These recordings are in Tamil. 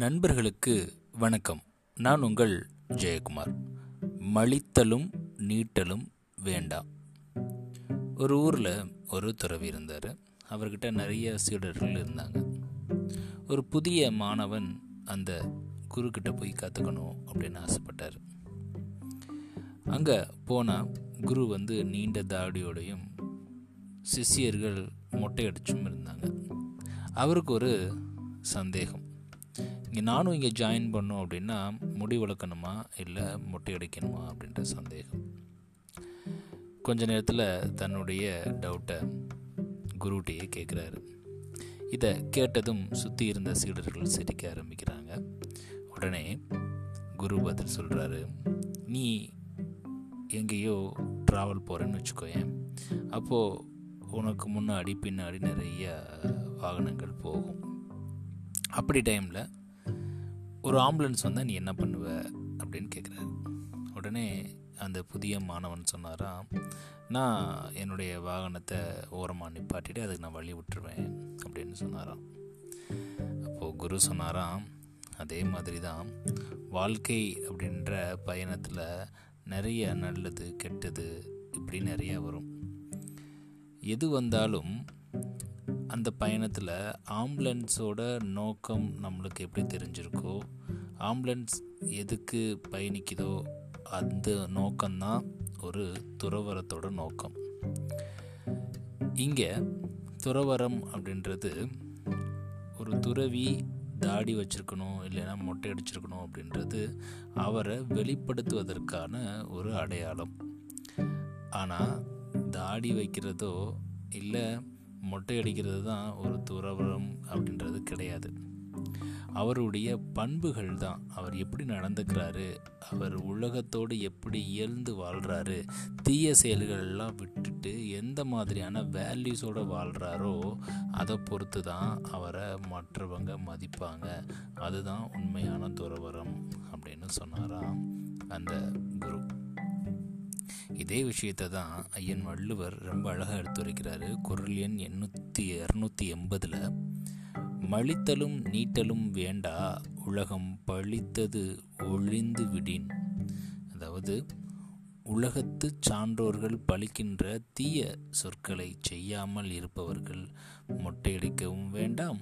நண்பர்களுக்கு வணக்கம். நான் உங்கள் ஜெயக்குமார். மலித்தலும் நீட்டலும் வேண்டாம். ஒரு ஊரில் ஒரு துறவி இருந்தார். அவர்கிட்ட நிறைய சீடர்கள் இருந்தாங்க. ஒரு புதிய மாணவன் அந்த குருக்கிட்ட போய் கற்றுக்கணும் அப்படின்னு ஆசைப்பட்டார். அங்கே போனால் குரு வந்து நீண்ட தாடியோடையும் சிஷியர்கள் மொட்டையடிச்சும் இருந்தாங்க. அவருக்கு ஒரு சந்தேகம். இங்கே நானும் இங்கே ஜாயின் பண்ணோம் அப்படின்னா முடி வளர்க்கணுமா? இல்லை மொட்டை அடிக்கணுமா? அப்படின்ற சந்தேகம். கொஞ்ச நேரத்தில் தன்னுடைய டவுட்டை குருட்டியே கேட்குறாரு இதை கேட்டதும் சுற்றி இருந்த சீடர்கள் சிரிக்க ஆரம்பிக்கிறாங்க. உடனே குரு பதில் சொல்கிறாரு நீ எங்கேயோ ட்ராவல் போகிறேன்னு வச்சுக்கோயேன். அப்போது உனக்கு முன்னாடி பின்னாடி நிறைய வாகனங்கள் போகும். அப்படி டைமில் ஒரு ஆம்புலன்ஸ் வந்தால் நீ என்ன பண்ணுவ அப்படின்னு கேட்குறாரு உடனே அந்த புதிய மாணவன் சொன்னாராம் நான் என்னுடைய வாகனத்தை ஓரமாக நிப்பாட்டிட்டு அதுக்கு நான் வழி விட்டுருவேன் அப்படின்னு சொன்னாராம். அப்போது குரு சொன்னாராம் அதே மாதிரி தான் வாழ்க்கை அப்படின்ற பயணத்தில் நிறைய நல்லது கெட்டது இப்படி நிறையா வரும். எது வந்தாலும் அந்த பயணத்தில் ஆம்புலன்ஸோட நோக்கம் நம்மளுக்கு எப்படி தெரிஞ்சிருக்கோ ஆம்புலன்ஸ் எதுக்கு பயணிக்குதோ அந்த நோக்கம்தான் ஒரு துறவரத்தோட நோக்கம். இங்கே துறவரம் அப்படின்றது ஒரு துறவி தாடி வச்சிருக்கணும் இல்லைன்னா மொட்டை அடிச்சிருக்கணும் அப்படின்றது அவரை வெளிப்படுத்துவதற்கான ஒரு அடையாளம். ஆனால் தாடி வைக்கிறதோ இல்லை மொட்டை அடிக்கிறது தான் ஒரு துறவரம் அப்படின்றது கிடையாது. அவருடைய பண்புகள் தான் அவர் எப்படி நடந்துக்கிறாரு? அவர் உலகத்தோடு எப்படி இயல்ந்து வாழ்கிறாரு தீய செயல்களெல்லாம் விட்டுட்டு எந்த மாதிரியான வேல்யூஸோடு வாழ்கிறாரோ அதை பொறுத்து தான் அவரை மற்றவங்க மதிப்பாங்க. அதுதான் உண்மையான துறவரம் அப்படின்னு சொன்னாராம் அந்த குரு. இதே விஷயத்தை தான் ஐயன் வள்ளுவர் ரொம்ப அழகாக எடுத்துரைக்கிறாரு. குரல் எண் எண்ணூற்றி இரநூத்தி எண்பதில் மழித்தலும் நீட்டலும் வேண்டா உலகம் பழித்தது ஒழிந்து விடின். அதாவது உலகத்து சான்றோர்கள் பழிக்கின்ற தீய சொற்களை செய்யாமல் இருப்பவர்கள் மொட்டையடிக்கவும் வேண்டாம்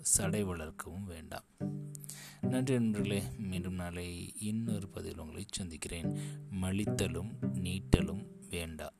சடை வளர்க்கவும் வேண்டாம். நன்றி நண்பர்களே மீண்டும் நாளை இன்னொரு பதிவில் உங்களை சந்திக்கிறேன். மலித்தலும் நீட்டலும் வேண்டாம்